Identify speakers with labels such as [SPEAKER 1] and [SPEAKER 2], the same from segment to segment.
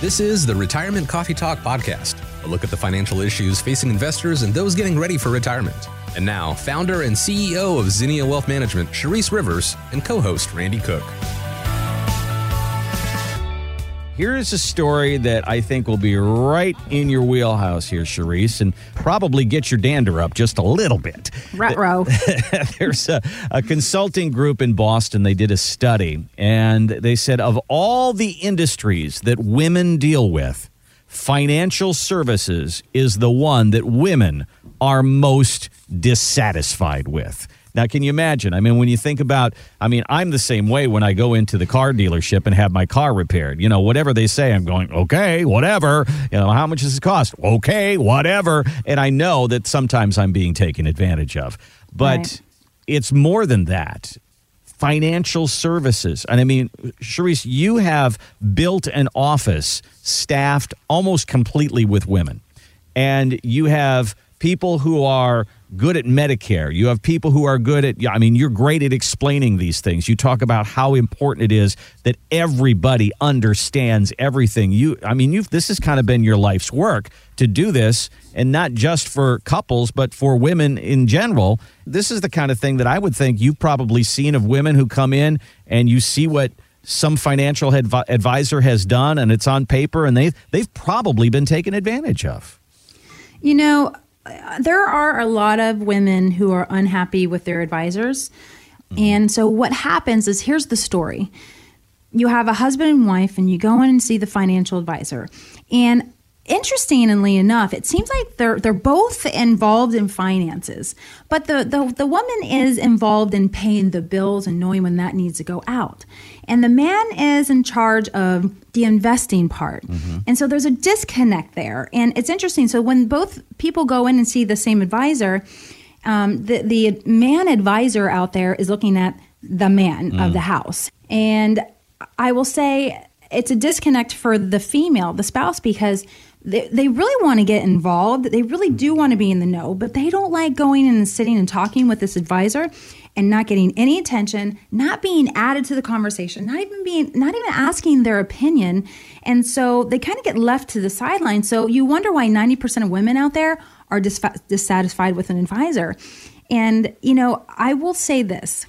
[SPEAKER 1] This is the Retirement Coffee Talk Podcast, a look at the financial issues facing investors and those getting ready for retirement. And now, founder and CEO of Zinnia Wealth Management, Charisse Rivers, and co host Randy Cook.
[SPEAKER 2] Here is a story that I think will be right in your wheelhouse here, Charisse, and probably get your dander up just a little bit.
[SPEAKER 3] row.
[SPEAKER 2] There's a, a consulting group in Boston. They did a study, and they said of all the industries that women deal with, financial services is the one that women are most dissatisfied with. Now, can you imagine? I mean, when you think about, I mean, I'm the same way when I go into the car dealership and have my car repaired. You know, whatever they say, I'm going, okay, whatever. You know, how much does it cost? Okay, whatever. And I know that sometimes I'm being taken advantage of. But
[SPEAKER 3] Right.
[SPEAKER 2] it's more than that. Financial services. And I mean, Charisse, you have built an office staffed almost completely with women and you have people who are good at Medicare. You have people who are good at, I mean, you're great at explaining these things. You talk about how important it is that everybody understands everything. You, I mean, you've, this has kind of been your life's work to do this and not just for couples, but for women in general. This is the kind of thing that I would think you've probably seen of women who come in and you see what some financial advi- advisor has done and it's on paper and they they've probably been taken advantage of.
[SPEAKER 3] You know, there are a lot of women who are unhappy with their advisors. And so what happens is here's the story. You have a husband and wife and you go in and see the financial advisor. And interestingly enough, it seems like they're they're both involved in finances. But the, the the woman is involved in paying the bills and knowing when that needs to go out. And the man is in charge of the investing part. And so there's a disconnect there. And it's interesting. So when both people go in and see the same advisor, um, the, the man advisor out there is looking at the man of the house. And I will say it's a disconnect for the female, the spouse, because they, they really want to get involved. They really do want to be in the know, but they don't like going in and sitting and talking with this advisor and not getting any attention, not being added to the conversation, not even being, not even asking their opinion. And so they kind of get left to the sideline. So you wonder why 90% of women out there are dis- dissatisfied with an advisor. And, you know, I will say this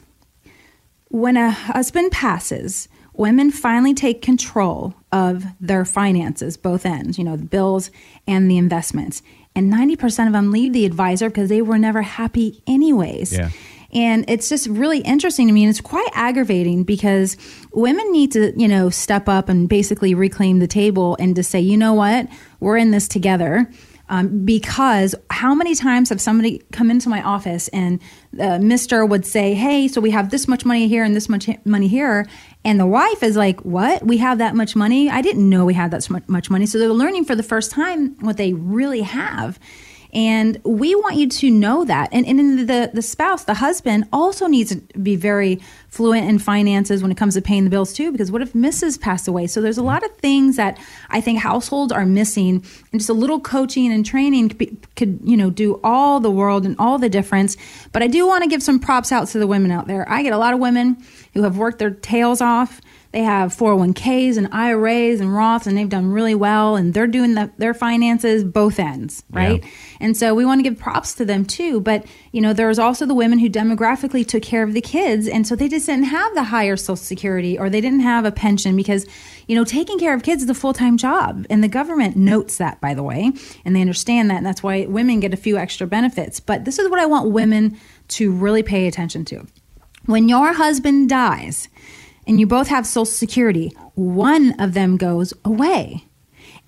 [SPEAKER 3] when a husband passes, women finally take control of their finances, both ends, you know, the bills and the investments. And 90% of them leave the advisor because they were never happy, anyways.
[SPEAKER 2] Yeah.
[SPEAKER 3] And it's just really interesting to me. And it's quite aggravating because women need to, you know, step up and basically reclaim the table and to say, you know what, we're in this together. Um, because how many times have somebody come into my office and uh, Mister would say, "Hey, so we have this much money here and this much money here," and the wife is like, "What? We have that much money? I didn't know we had that much money." So they're learning for the first time what they really have. And we want you to know that. And, and the, the spouse, the husband, also needs to be very fluent in finances when it comes to paying the bills, too, because what if Mrs. passed away? So there's a lot of things that I think households are missing. And just a little coaching and training could, be, could you know, do all the world and all the difference. But I do want to give some props out to the women out there. I get a lot of women who have worked their tails off. They have 401ks and IRAs and Roths, and they've done really well, and they're doing the, their finances both ends, right? And so we want to give props to them too. But you know, there's also the women who demographically took care of the kids, and so they just didn't have the higher Social Security or they didn't have a pension because you know taking care of kids is a full time job, and the government notes that by the way, and they understand that, and that's why women get a few extra benefits. But this is what I want women to really pay attention to. When your husband dies and you both have Social Security, one of them goes away.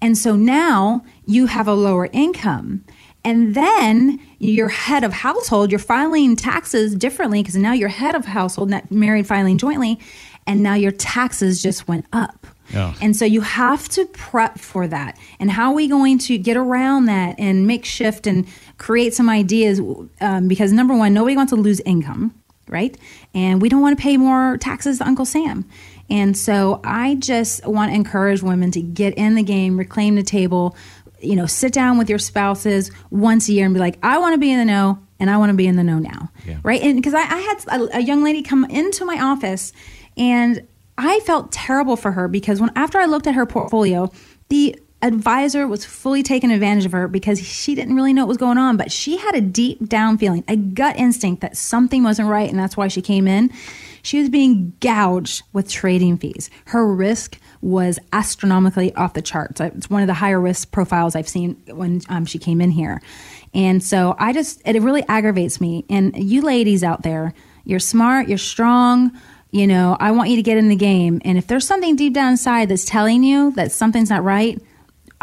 [SPEAKER 3] And so now you have a lower income. And then you're head of household, you're filing taxes differently because now you're head of household, not married filing jointly. And now your taxes just went up.
[SPEAKER 2] Yeah.
[SPEAKER 3] And so you have to prep for that. And how are we going to get around that and make shift and create some ideas? Um, because number one, nobody wants to lose income, right? And we don't want to pay more taxes to Uncle Sam. And so I just want to encourage women to get in the game, reclaim the table, you know, sit down with your spouses once a year and be like, I want to be in the know and I want to be in the know now.
[SPEAKER 2] Yeah.
[SPEAKER 3] Right. And because I, I had a, a young lady come into my office and I felt terrible for her because when after I looked at her portfolio, The advisor was fully taking advantage of her because she didn't really know what was going on, but she had a deep down feeling, a gut instinct that something wasn't right, and that's why she came in. She was being gouged with trading fees. Her risk was astronomically off the charts. It's one of the higher risk profiles I've seen when um, she came in here. And so I just, it really aggravates me. And you ladies out there, you're smart, you're strong. You know, I want you to get in the game. And if there's something deep down inside that's telling you that something's not right,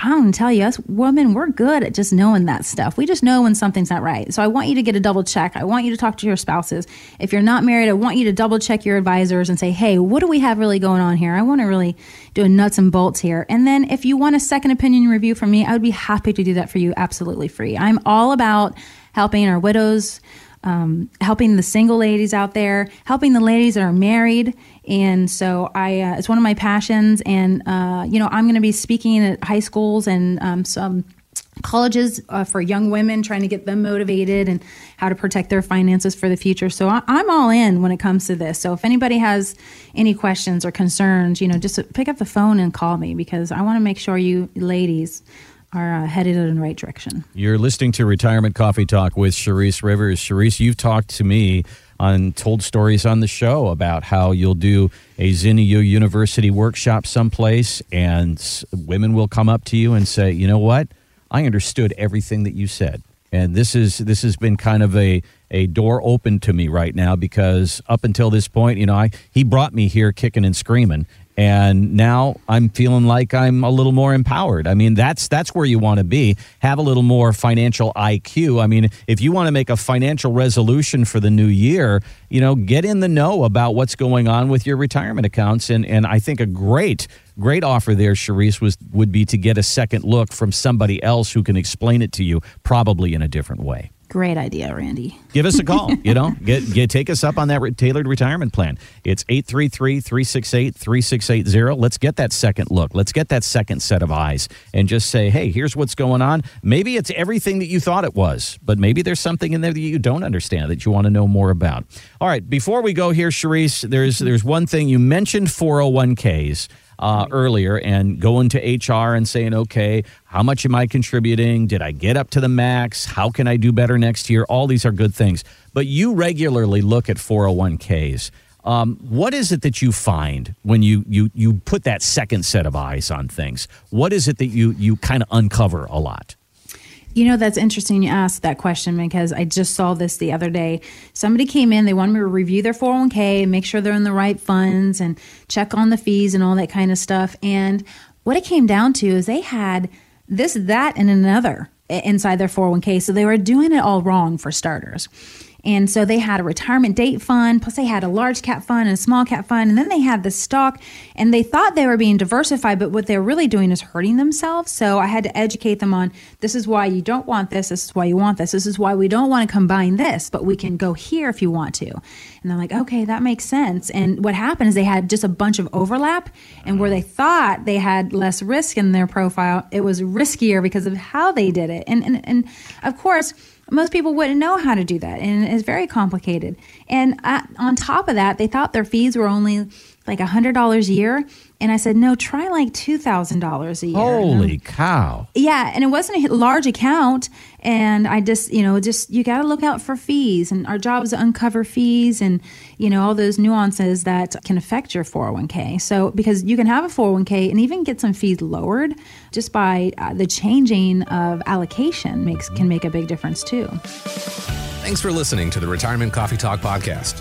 [SPEAKER 3] I'm gonna tell you, us women, we're good at just knowing that stuff. We just know when something's not right. So I want you to get a double check. I want you to talk to your spouses. If you're not married, I want you to double check your advisors and say, hey, what do we have really going on here? I want to really do a nuts and bolts here. And then if you want a second opinion review from me, I would be happy to do that for you absolutely free. I'm all about helping our widows um, helping the single ladies out there, helping the ladies that are married. And so I, uh, it's one of my passions. And, uh, you know, I'm going to be speaking at high schools and um, some colleges uh, for young women, trying to get them motivated and how to protect their finances for the future. So I, I'm all in when it comes to this. So if anybody has any questions or concerns, you know, just pick up the phone and call me because I want to make sure you ladies are uh, headed in the right direction.
[SPEAKER 2] You're listening to Retirement Coffee Talk with Charisse Rivers. Charisse, you've talked to me on told stories on the show about how you'll do a Zinnia University workshop someplace, and women will come up to you and say, "You know what? I understood everything that you said." And this is this has been kind of a a door open to me right now because up until this point, you know, I he brought me here kicking and screaming, and now I'm feeling like I'm a little more empowered. I mean, that's that's where you want to be. Have a little more financial IQ. I mean, if you want to make a financial resolution for the new year, you know, get in the know about what's going on with your retirement accounts. And and I think a great great offer there, Charisse, was would be to get a second look from somebody else who can explain it to you, probably in a different way.
[SPEAKER 3] Great idea, Randy.
[SPEAKER 2] Give us a call. you know, get, get take us up on that re- tailored retirement plan. It's 833-368-3680. Let's get that second look. Let's get that second set of eyes and just say, "Hey, here's what's going on." Maybe it's everything that you thought it was, but maybe there's something in there that you don't understand that you want to know more about. All right, before we go here, Charisse, there's there's one thing you mentioned 401k's uh, earlier and going to HR and saying, okay, how much am I contributing? Did I get up to the max? How can I do better next year? All these are good things. But you regularly look at 401ks. Um, what is it that you find when you, you, you put that second set of eyes on things? What is it that you, you kind of uncover a lot?
[SPEAKER 3] You know, that's interesting you asked that question because I just saw this the other day. Somebody came in, they wanted me to review their 401k and make sure they're in the right funds and check on the fees and all that kind of stuff. And what it came down to is they had this, that, and another inside their 401k. So they were doing it all wrong for starters. And so they had a retirement date fund, plus they had a large cap fund and a small cap fund, and then they had the stock. And they thought they were being diversified, but what they're really doing is hurting themselves. So I had to educate them on this is why you don't want this, this is why you want this, this is why we don't want to combine this, but we can go here if you want to. And they're like, okay, that makes sense. And what happened is they had just a bunch of overlap, and where they thought they had less risk in their profile, it was riskier because of how they did it. And and, and of course, most people wouldn't know how to do that, and it's very complicated. And at, on top of that, they thought their fees were only like $100 a year. And I said, no, try like $2,000 a year.
[SPEAKER 2] Holy cow.
[SPEAKER 3] Yeah. And it wasn't a large account. And I just, you know, just, you got to look out for fees. And our job is to uncover fees and, you know, all those nuances that can affect your 401k. So, because you can have a 401k and even get some fees lowered just by uh, the changing of allocation makes, can make a big difference too.
[SPEAKER 1] Thanks for listening to the Retirement Coffee Talk podcast.